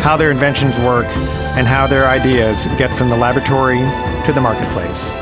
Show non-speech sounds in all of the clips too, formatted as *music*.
how their inventions work, and how their ideas get from the laboratory to the marketplace.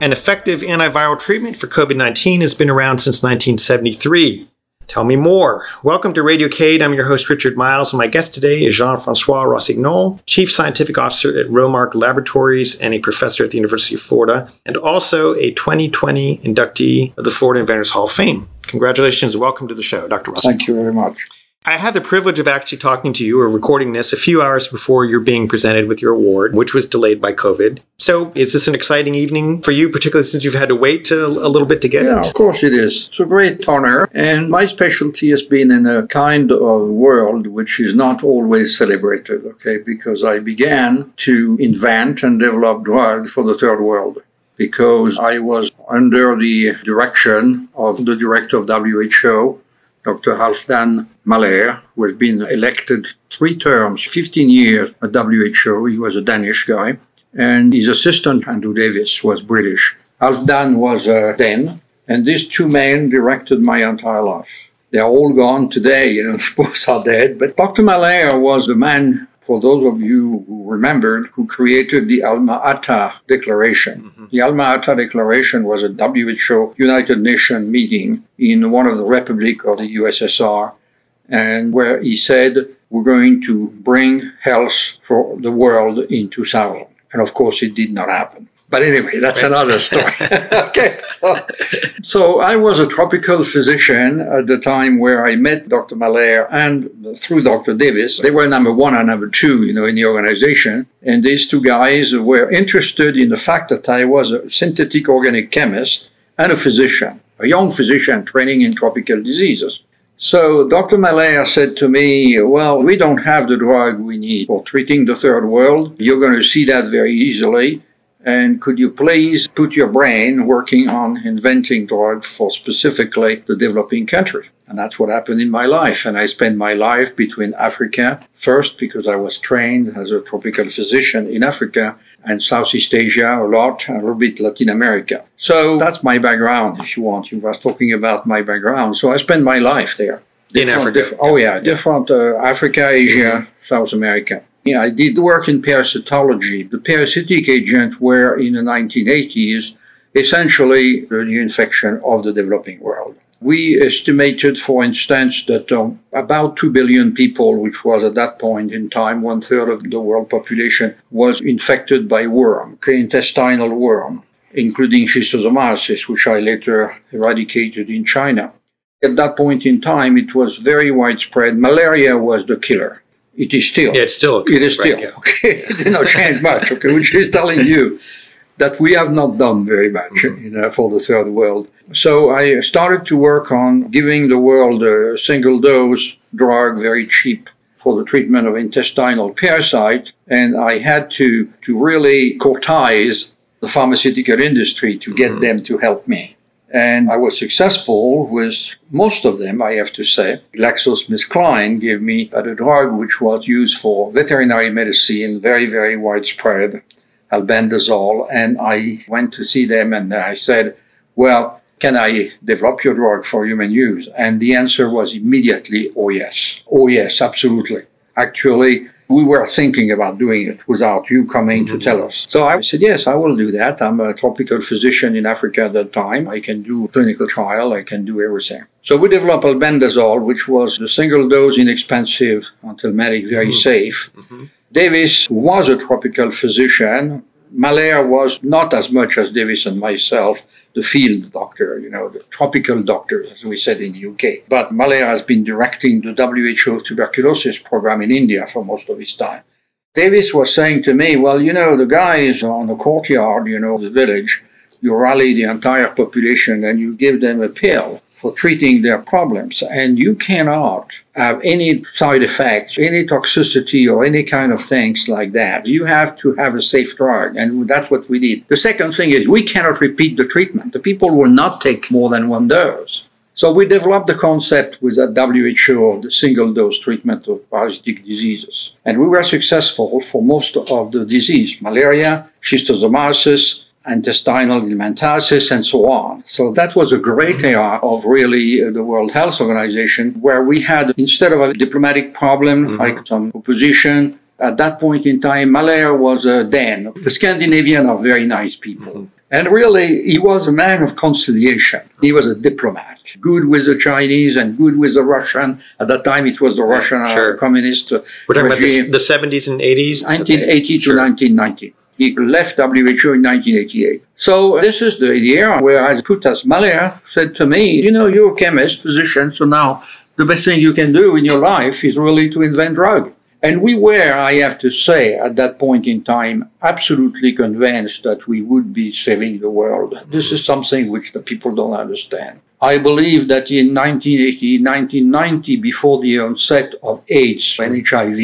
An effective antiviral treatment for COVID 19 has been around since 1973. Tell me more. Welcome to Radio Cade. I'm your host, Richard Miles, and my guest today is Jean Francois Rossignol, Chief Scientific Officer at Romark Laboratories and a professor at the University of Florida, and also a 2020 inductee of the Florida Inventors Hall of Fame. Congratulations. Welcome to the show, Dr. Rossignol. Thank you very much. I had the privilege of actually talking to you or recording this a few hours before you're being presented with your award, which was delayed by COVID. So, is this an exciting evening for you, particularly since you've had to wait a, a little bit to get yeah, it? of course it is. It's a great honor, and my specialty has been in a kind of world which is not always celebrated, okay, because I began to invent and develop drugs for the third world because I was under the direction of the director of WHO Dr. Halfdan Mahler, who has been elected three terms, 15 years at WHO. He was a Danish guy. And his assistant, Andrew Davis, was British. Halfdan was a Den. And these two men directed my entire life. They're all gone today, you know, *laughs* both are dead. But Dr. Mahler was the man for those of you who remembered, who created the Alma Ata Declaration. Mm-hmm. The Alma Ata Declaration was a WHO United Nations meeting in one of the republic of the USSR, and where he said, we're going to bring health for the world in 2000. And of course, it did not happen. But anyway, that's another story. *laughs* *laughs* okay. So, so, I was a tropical physician at the time where I met Dr. Mahler and through Dr. Davis. They were number one and number two, you know, in the organization. And these two guys were interested in the fact that I was a synthetic organic chemist and a physician, a young physician training in tropical diseases. So Dr. Mahler said to me, well, we don't have the drug we need for treating the third world. You're going to see that very easily. And could you please put your brain working on inventing drugs for specifically the developing country? And that's what happened in my life. And I spent my life between Africa, first because I was trained as a tropical physician in Africa, and Southeast Asia a lot, a little bit Latin America. So that's my background, if you want. You was talking about my background. So I spent my life there. In Africa. oh, yeah, different uh, Africa, Asia, South America. Yeah, I did work in parasitology. The parasitic agent were in the 1980s essentially the new infection of the developing world. We estimated, for instance, that um, about 2 billion people, which was at that point in time one third of the world population, was infected by worm, intestinal worm, including schistosomiasis, which I later eradicated in China. At that point in time, it was very widespread. Malaria was the killer. It is still. Yeah, it's still. It is still. Right, yeah. Okay. *laughs* it did not change much. Okay. Which is telling you that we have not done very much mm-hmm. you know, for the third world. So I started to work on giving the world a single dose drug, very cheap, for the treatment of intestinal parasite. And I had to, to really courtize the pharmaceutical industry to get mm-hmm. them to help me. And I was successful with most of them, I have to say. GlaxoSmithKline gave me a drug which was used for veterinary medicine, very, very widespread, albendazole. And I went to see them and I said, well, can I develop your drug for human use? And the answer was immediately, oh yes. Oh yes, absolutely. Actually, we were thinking about doing it without you coming mm-hmm. to tell us. So I said, yes, I will do that. I'm a tropical physician in Africa at that time. I can do clinical trial. I can do everything. So we developed albendazole, which was a single dose, inexpensive, anthelmintic, very mm-hmm. safe. Mm-hmm. Davis was a tropical physician. Mahler was not as much as Davis and myself the field doctor, you know, the tropical doctor, as we said in the UK. But Mahler has been directing the WHO tuberculosis program in India for most of his time. Davis was saying to me, well, you know, the guys on the courtyard, you know, the village, you rally the entire population and you give them a pill for treating their problems. And you cannot have any side effects, any toxicity, or any kind of things like that. You have to have a safe drug, and that's what we did. The second thing is we cannot repeat the treatment. The people will not take more than one dose. So we developed the concept with the WHO of the single dose treatment of parasitic diseases. And we were successful for most of the disease, malaria, schistosomiasis, intestinal elephantiasis, and so on. So that was a great era of really uh, the World Health Organization, where we had, instead of a diplomatic problem mm-hmm. like some opposition, at that point in time, malaria was a den. The Scandinavians are very nice people. Mm-hmm. And really, he was a man of conciliation. He was a diplomat, good with the Chinese and good with the Russian. At that time, it was the Russian uh, sure. communist We're talking regime. about the, the 70s and 80s? 1980 to 1990. He left WHO in 1988. So this is the year where Putas Malia said to me, you know, you're a chemist, physician, so now the best thing you can do in your life is really to invent drug. And we were, I have to say, at that point in time, absolutely convinced that we would be saving the world. This is something which the people don't understand. I believe that in 1980, 1990, before the onset of AIDS and HIV,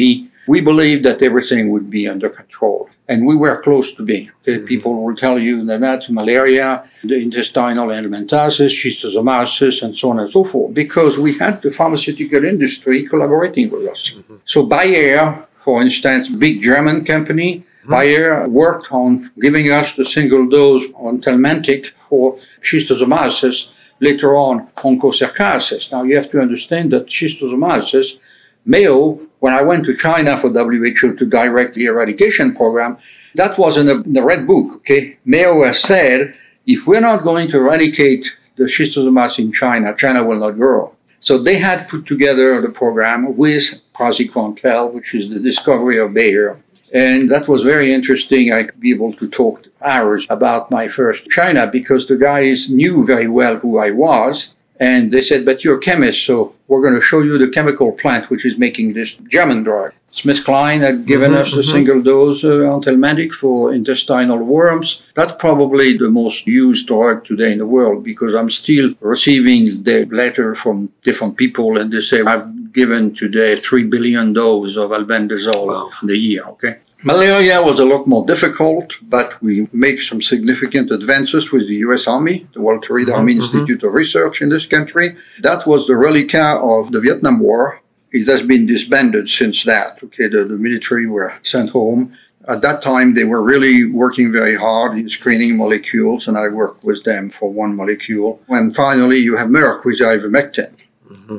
we believed that everything would be under control and we were close to being. Okay? Mm-hmm. People will tell you that, that malaria, the intestinal elephantiasis, schistosomiasis, and so on and so forth, because we had the pharmaceutical industry collaborating with us. Mm-hmm. So Bayer, for instance, big German company, mm-hmm. Bayer worked on giving us the single dose anthelmintic for schistosomiasis, later on onchocerciasis. Now you have to understand that schistosomiasis, Mao when I went to China for WHO to direct the eradication program, that was in the, in the Red Book. Okay, Mao has said if we're not going to eradicate the schistosomas in China, China will not grow. So they had put together the program with praziquantel, which is the discovery of Bayer. And that was very interesting. I could be able to talk hours about my first China because the guys knew very well who I was. And they said, but you're a chemist, so we're going to show you the chemical plant which is making this German drug. SmithKline had given mm-hmm, us mm-hmm. a single dose of uh, for intestinal worms. That's probably the most used drug today in the world because I'm still receiving the letter from different people and they say I've given today 3 billion doses of albendazole wow. in the year, okay? Malaria was a lot more difficult, but we make some significant advances with the US Army, the Walter Reed Army mm-hmm. Institute of Research in this country. That was the relic of the Vietnam War. It has been disbanded since that. Okay, the, the military were sent home. At that time, they were really working very hard in screening molecules, and I worked with them for one molecule. And finally, you have Merck with ivermectin. Mm-hmm.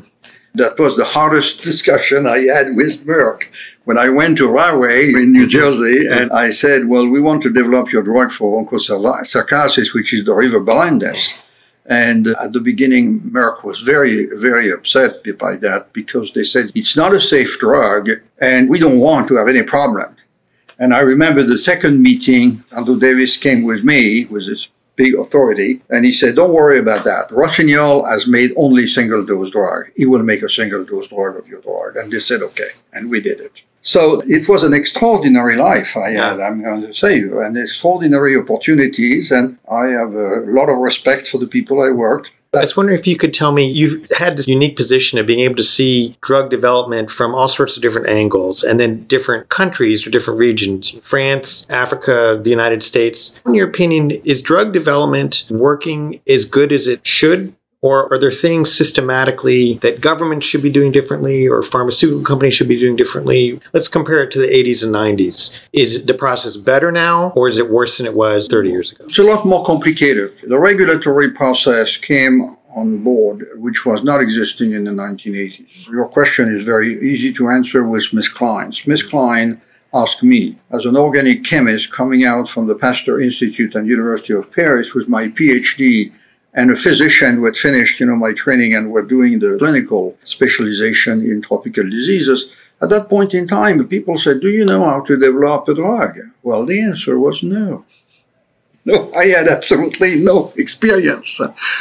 That was the hardest *laughs* discussion I had with Merck when I went to Rahway in New mm-hmm. Jersey and I said, well, we want to develop your drug for onchocerciasis, which is the river blindness. And at the beginning, Merck was very, very upset by that because they said it's not a safe drug and we don't want to have any problem. And I remember the second meeting, Andrew Davis came with me with his big authority, and he said, Don't worry about that. Rossignol has made only single dose drug. He will make a single dose drug of your drug. And they said, Okay. And we did it. So it was an extraordinary life I had, I'm going to say and extraordinary opportunities. And I have a lot of respect for the people I worked. I was wondering if you could tell me you've had this unique position of being able to see drug development from all sorts of different angles and then different countries or different regions France, Africa, the United States. In your opinion, is drug development working as good as it should or are there things systematically that governments should be doing differently or pharmaceutical companies should be doing differently? Let's compare it to the 80s and 90s. Is the process better now or is it worse than it was 30 years ago? It's a lot more complicated. The regulatory process came on board, which was not existing in the 1980s. Your question is very easy to answer with SmithKline. Smith Klein asked me, as an organic chemist coming out from the Pasteur Institute and University of Paris with my PhD and a physician who had finished, you know, my training and were doing the clinical specialization in tropical diseases. At that point in time, people said, do you know how to develop a drug? Well, the answer was no. No, I had absolutely no experience.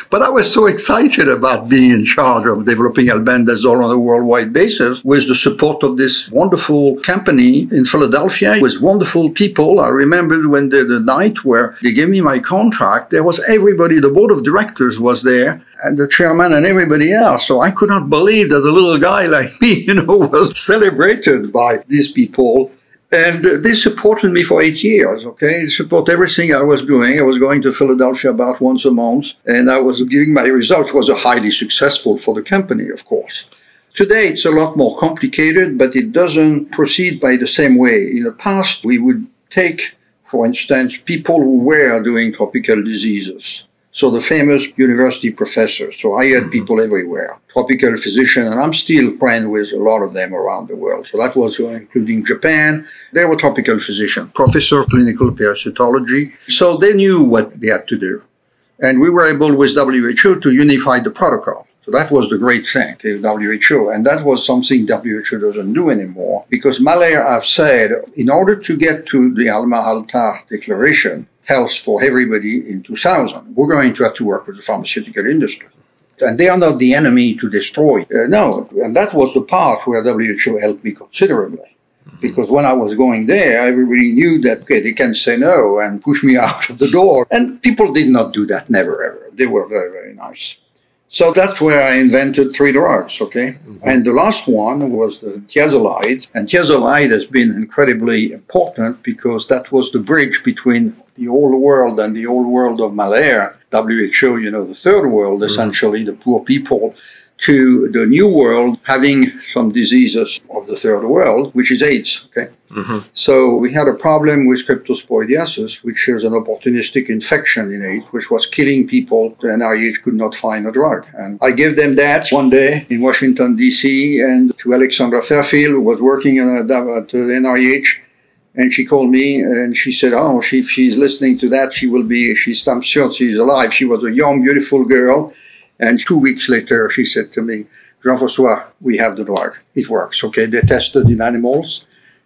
But I was so excited about being in charge of developing albendazole on a worldwide basis with the support of this wonderful company in Philadelphia with wonderful people. I remember when the, the night where they gave me my contract, there was everybody, the board of directors was there and the chairman and everybody else. So I could not believe that a little guy like me, *laughs* you know, was celebrated by these people and they supported me for eight years, okay? They support everything I was doing. I was going to Philadelphia about once a month, and I was giving my results. It was highly successful for the company, of course. Today, it's a lot more complicated, but it doesn't proceed by the same way. In the past, we would take, for instance, people who were doing tropical diseases so the famous university professors. So I had mm-hmm. people everywhere, tropical physician, and I'm still friends with a lot of them around the world. So that was uh, including Japan. They were tropical physician, professor of clinical parasitology. So they knew what they had to do. And we were able with WHO to unify the protocol. So that was the great thing, WHO. And that was something WHO doesn't do anymore because Mahler have said in order to get to the Alma-Ata declaration, health for everybody in 2000. We're going to have to work with the pharmaceutical industry. And they are not the enemy to destroy. Uh, no, and that was the part where WHO helped me considerably. Because when I was going there, everybody knew that okay, they can say no and push me *laughs* out of the door. And people did not do that, never ever. They were very, very nice. So that's where I invented three drugs, okay? Mm-hmm. And the last one was the thiazolide. And thiazolide has been incredibly important because that was the bridge between the old world and the old world of Malaria. WHO, you know, the third world, mm-hmm. essentially, the poor people to the new world having some diseases of the third world, which is AIDS. Okay. Mm-hmm. So we had a problem with cryptosporidiosis, which is an opportunistic infection in AIDS, which was killing people. The NIH could not find a drug. And I gave them that one day in Washington, D.C., and to Alexandra Fairfield, who was working at the NIH. And she called me and she said, Oh, she, if she's listening to that, she will be, she's, I'm sure she's alive. She was a young, beautiful girl and two weeks later, she said to me, Jean-François, we have the drug. It works. Okay. They tested in animals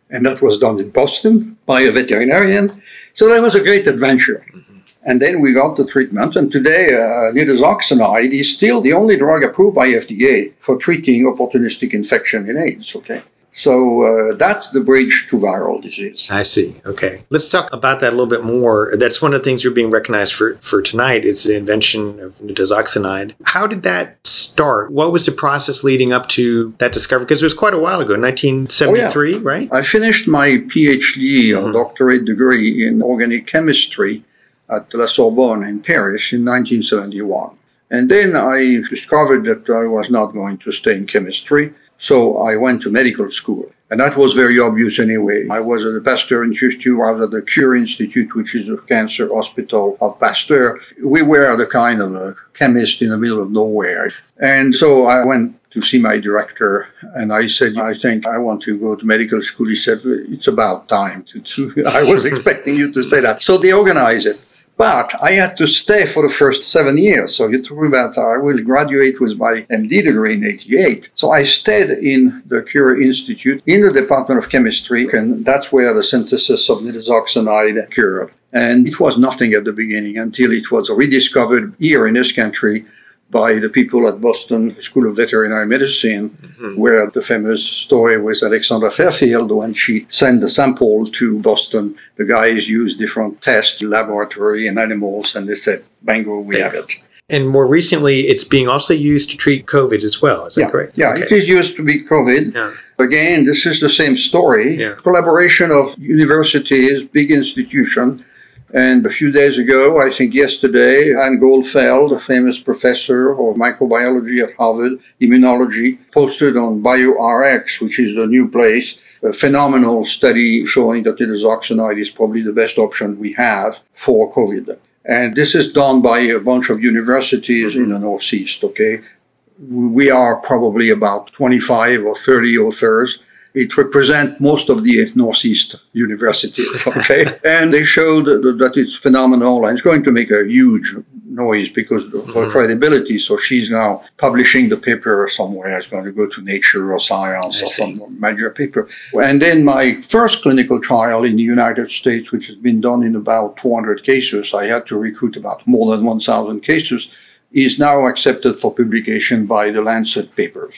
and that was done in Boston by a veterinarian. So that was a great adventure. Mm-hmm. And then we got the treatment. And today, uh, nitazoxanide is still the only drug approved by FDA for treating opportunistic infection in AIDS. Okay. So uh, that's the bridge to viral disease. I see. Okay. Let's talk about that a little bit more. That's one of the things you're being recognized for, for tonight It's the invention of nitazoxanide. How did that start? What was the process leading up to that discovery? Because it was quite a while ago, 1973, oh, yeah. right? I finished my PhD or mm-hmm. doctorate degree in organic chemistry at La Sorbonne in Paris in 1971. And then I discovered that I was not going to stay in chemistry. So I went to medical school. And that was very obvious anyway. I was at the Pasteur Institute, I was at the Curie Institute, which is a cancer hospital of Pasteur. We were the kind of a chemist in the middle of nowhere. And so I went to see my director and I said, I think I want to go to medical school. He said, it's about time to, to *laughs* I was expecting you to say that. So they organized it. But I had to stay for the first seven years. So you talk about I will graduate with my MD degree in 88. So I stayed in the Curie Institute in the Department of Chemistry, and that's where the synthesis of nitazoxanide occurred. And it was nothing at the beginning until it was rediscovered here in this country by the people at Boston School of Veterinary Medicine, mm-hmm. where the famous story was Alexandra Fairfield when she sent the sample to Boston. The guys used different tests, laboratory and animals, and they said, "Bango, we have it." And more recently, it's being also used to treat COVID as well. Is that yeah, correct? Yeah, okay. it is used to beat COVID. Yeah. Again, this is the same story. Yeah. Collaboration of universities, big institution and a few days ago, I think yesterday, Anne Goldfeld, a famous professor of microbiology at Harvard, immunology, posted on BioRx, which is the new place, a phenomenal study showing that nitazoxanide is probably the best option we have for COVID. And this is done by a bunch of universities in the Northeast, okay? We are probably about 25 or 30 authors it represents most of the Northeast universities, *laughs* okay? and they showed that it's phenomenal and it's going to make a huge noise because of her Mhm. credibility. So she's now publishing the paper somewhere. It's going to go to Nature or Science I or see. some major paper. And then my first clinical trial in the United States, which has been done in about 200 cases, I had to recruit about more than 1,000 cases, is now accepted for publication by the Lancet papers.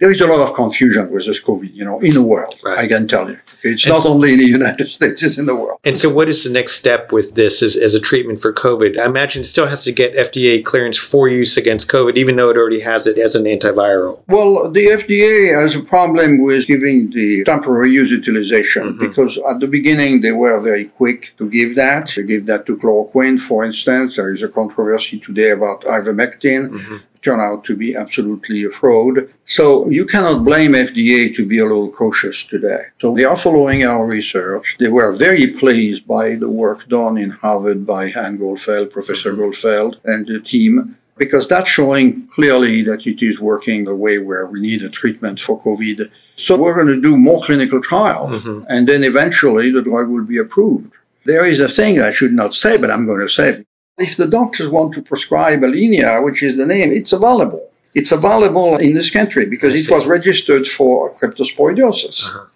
There is a lot of confusion with this COVID, you know, in the world. Right. I can tell you. Okay, It's And- not only in the *laughs* United States; it's in the world. And so, what is the next step with this as, as a treatment for COVID? I imagine it still has to get FDA clearance for use against COVID, even though it already has it as an antiviral. Well, the FDA has a problem with giving the temporary use utilization Mhm. because at the beginning they were very quick to give that. They give that to chloroquine, for instance. There is a controversy today about ivermectin. Mhm. Turn out to be absolutely a fraud. So you cannot blame FDA to be a little cautious today. So they are following our research. They were very pleased by the work done in Harvard by Anne Goldfeld, Professor Mhm. Goldfeld, and the team because that's showing clearly that it is working the way where we need a treatment for COVID. So we're going to do more clinical trials, Mhm. and then eventually the drug will be approved. There is a thing I should not say, but I'm going to say. If the doctors want to prescribe Alinia, which is the name, it's available. It's available in this country because it was registered for cryptosporidiosis. Uh-huh.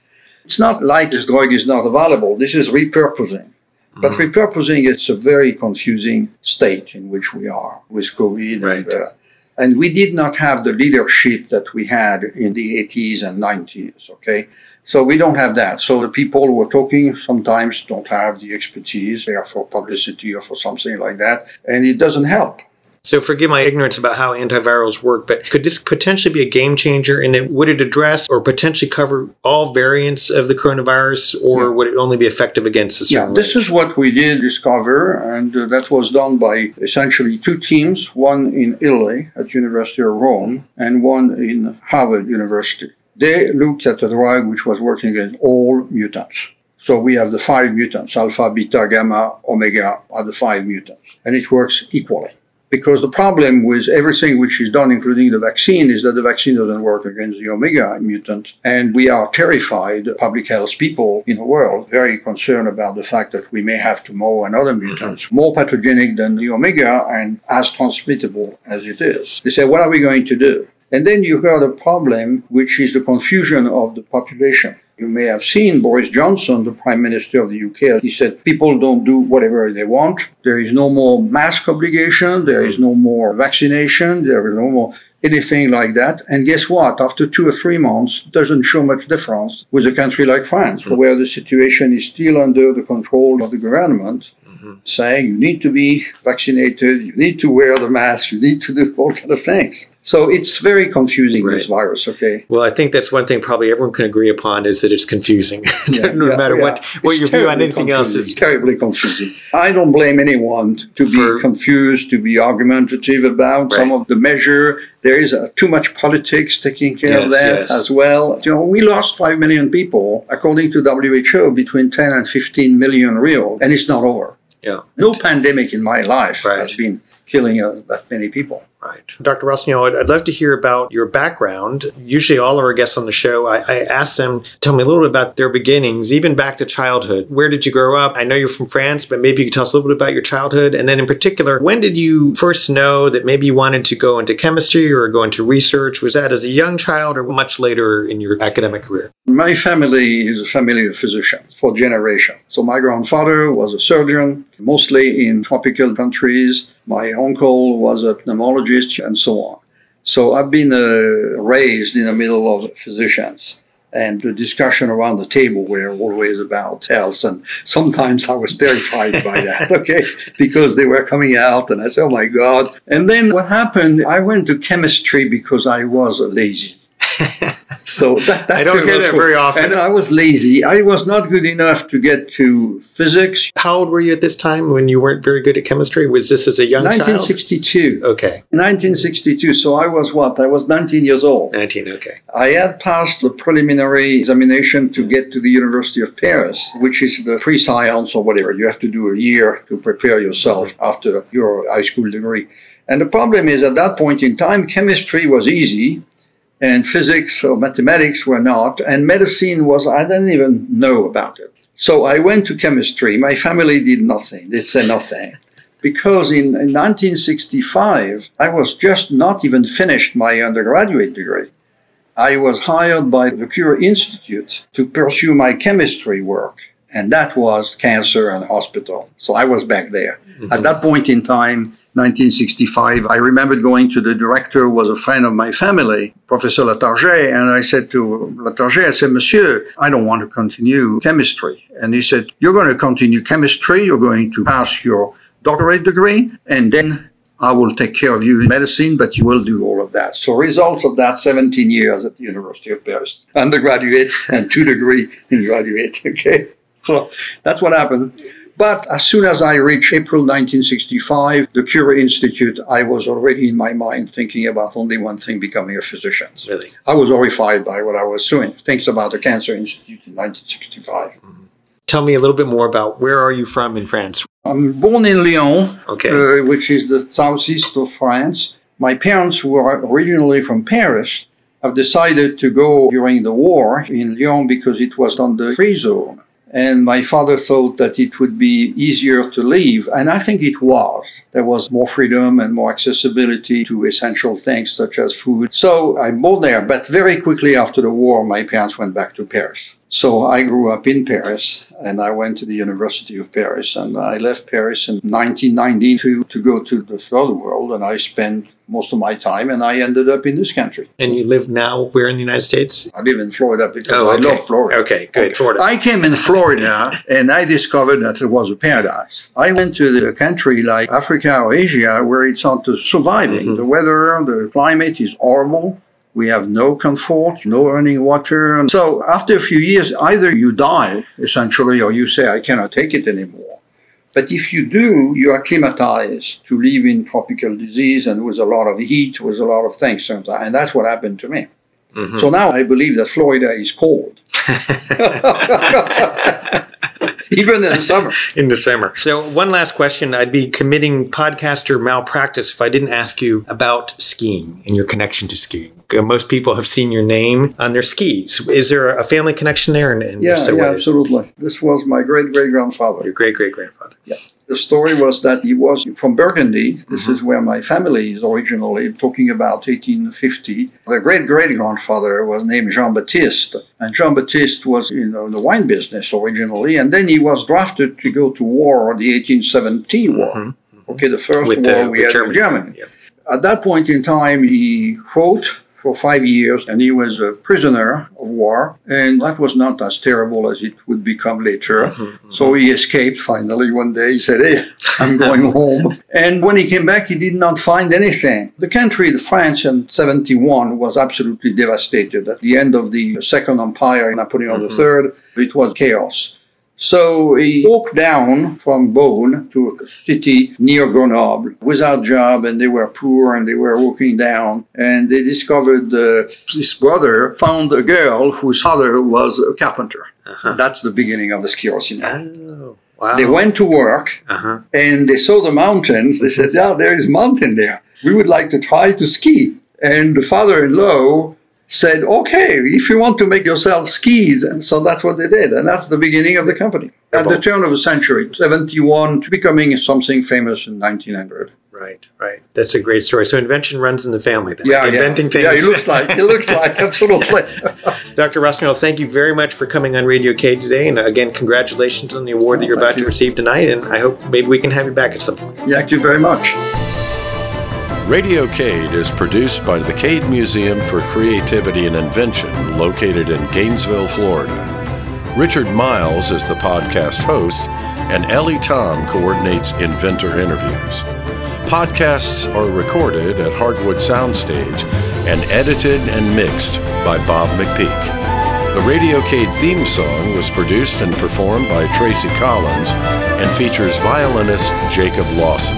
It's not like this drug is not available. This is repurposing. But Mhm. repurposing, it's a very confusing state in which we are with COVID. Right. And, uh, and we did not have the leadership that we had in the 80s and 90s, okay? So we don't have that. So the people who are talking sometimes don't have the expertise. They are for publicity or for something like that. And it doesn't help. So, forgive my ignorance about how antivirals work, but could this potentially be a game changer? And it, would it address or potentially cover all variants of the coronavirus, or Yeah. would it only be effective against a Yeah, certain? this is what we did discover, and uh, that was done by essentially two teams, one in Italy at University of Rome and one in Harvard University. They looked at a drug which was working against all mutants. So we have the five mutants, alpha, beta, gamma, omega are the five mutants, and it works equally. Because the problem with everything which is done, including the vaccine, is that the vaccine doesn't work against the omega mutant. And we are terrified, public health people in the world, very concerned about the fact that we may have tomorrow another mm-hmm. mutant, more pathogenic than the omega and as transmittable as it is. They say, what are we going to do? And then you got a problem, which is the confusion of the population. You may have seen Boris Johnson, the Prime Minister of the UK. He said people don't do whatever they want. There is no more mask obligation. There is no more vaccination. There is no more anything like that. And guess what? After two or three months, doesn't show much difference with a country like France, where the situation is still under the control of the government Mhm. saying you need to be vaccinated, you need to wear the mask, you need to do all kind of things. So it's very confusing, this virus, okay? Well, I think that's one thing probably everyone can agree upon is that it's confusing. *laughs* Yeah, no yeah, matter yeah. what, what It's your view on anything else is. terribly confusing. I don't blame anyone to be For- confused, to be argumentative about some of the measure. There is uh, too much politics taking care of that yes. as well. You know, we lost five million people, according to WHO, between 10 and 15 million real, and it's not over. Yeah. No pandemic in my life Right. has been killing uh, that many people. Right. Dr. Rossignol, I'd, I'd love to hear about your background. Usually, all of our guests on the show, I, I ask them, tell me a little bit about their beginnings, even back to childhood. Where did you grow up? I know you're from France, but maybe you could tell us a little bit about your childhood. And then, in particular, when did you first know that maybe you wanted to go into chemistry or go into research? Was that as a young child or much later in your academic career? My family is a family of physicians for generations. So my grandfather was a surgeon, mostly in tropical countries. My uncle was a pneumologist, and so on. So I've been uh, raised in the middle of physicians. And the discussion around the table were always about health. And sometimes I was terrified by *laughs* that, okay? Because they were coming out and I said, oh my God. And then what happened, I went to chemistry because I was lazy. *laughs* So that, that's I don't hear that very often. And I was lazy. I was not good enough to get to physics. How old were you at this time when you weren't very good at chemistry? Was this as a young child? 1962. Okay. 1962. So I was what? I was 19 years old. 19, okay. I had passed the preliminary examination to get to the University of Paris, which is the pre-science or whatever. You have to do a year to prepare yourself mm-hmm. after your high school degree. And the problem is at that point in time, chemistry was easy and physics or mathematics were not. And medicine was, I didn't even know about it. So I went to chemistry. My family did nothing. They said nothing. because in, in 1965, I was just not even finished my undergraduate degree. I was hired by the Curie Institute to pursue my chemistry work, and that was cancer and hospital. So I was back there. Mm-hmm. At that point in time, 1965, I remember going to the director, was a friend of my family, Professor Latarjet, and I said to Latarjet, I said, Monsieur, I don't want to continue chemistry. And he said, You're going to continue chemistry, you're going to pass your doctorate degree, and then I will take care of you in medicine, but you will do all of that. So results of that 17 years at the University of Paris, undergraduate and two degree in graduate. *laughs* Okay. So that's what happened. But as soon as I reached April 1965, the Curie Institute, I was already in my mind thinking about only one thing, becoming a physician. Really? I was horrified by what I was doing. Things about the Cancer Institute in 1965. Mm-hmm. Tell me a little bit more about where are you from in France? I'm born in Lyon, okay. uh, which is the southeast of France. My parents were originally from Paris. I've decided to go during the war in Lyon because it was on the free zone. And my father thought that it would be easier to leave. And I think it was. There was more freedom and more accessibility to essential things such as food. So I moved there. But very quickly after the war, my parents went back to Paris. So I grew up in Paris and I went to the University of Paris and I left Paris in 1992 to, go to the third world and I spent most of my time and I ended up in this country. And you live now where in the United States? I live in Florida because oh, okay. I love Florida. Okay, good. Okay. Florida. I came in Florida and I discovered that it was a paradise. I went to the country like Africa or Asia where it's not surviving. Mm-hmm. The weather, the climate is horrible we have no comfort, no running water. And so after a few years, either you die essentially or you say, I cannot take it anymore. But if you do, you are acclimatize to live in tropical disease and with a lot of heat, with a lot of things. Sometimes. And that's what happened to me. Mm-hmm. So now I believe that Florida is cold. *laughs* *laughs* even in the summer. in the summer. So, one last question. I'd be committing podcaster malpractice if I didn't ask you about skiing and your connection to skiing. Uh, most people have seen your name on their skis. Is there a family connection there? And, and yeah, so yeah, absolutely. This was my great great grandfather. Your great great grandfather. Yeah. The story was that he was from Burgundy. This mm-hmm. is where my family is originally, talking about 1850. The great great grandfather was named Jean Baptiste. And Jean Baptiste was you know, in the wine business originally. And then he was drafted to go to war, the 1870 war. Mm-hmm. Okay, the first with war the, we had Germany. in Germany. At that point in time, he wrote for five years, and he was a prisoner of war. And that was not as terrible as it would become later. Mm-hmm. *laughs* So he escaped finally one day. He said, Hey, I'm going *laughs* home. And when he came back, he did not find anything. The country, the France in 71, was absolutely devastated. At the end of the Second Empire, Napoleon mm-hmm. III, it was chaos. So he walked down from Beaune to a city near Grenoble without job, and they were poor, and they were walking down, and they discovered uh, his brother found a girl whose father was a carpenter. Uh-huh. That's the beginning of the ski Oh. Wow. They went to work uh-huh. and they saw the mountain. They said, Yeah, there is mountain there. We would like to try to ski. And the father in law said, okay, if you want to make yourself skis. And so that's what they did. And that's the beginning of the company. At the turn of the century, 71 to becoming something famous in 1900. Right, right. That's a great story. So invention runs in the family. Then. Yeah, inventing yeah. things. Yeah, it looks like it looks like *laughs* absolutely. *laughs* Dr. Rossignol, thank you very much for coming on Radio K today, and again, congratulations on the award that oh, you're about you. to receive tonight. And I hope maybe we can have you back at some point. Yeah, thank you very much. Radio Cade is produced by the Cade Museum for Creativity and Invention, located in Gainesville, Florida. Richard Miles is the podcast host, and Ellie Tom coordinates inventor interviews. Podcasts are recorded at Hardwood Soundstage and edited and mixed by Bob McPeak. The Radio Cade theme song was produced and performed by Tracy Collins and features violinist Jacob Lawson.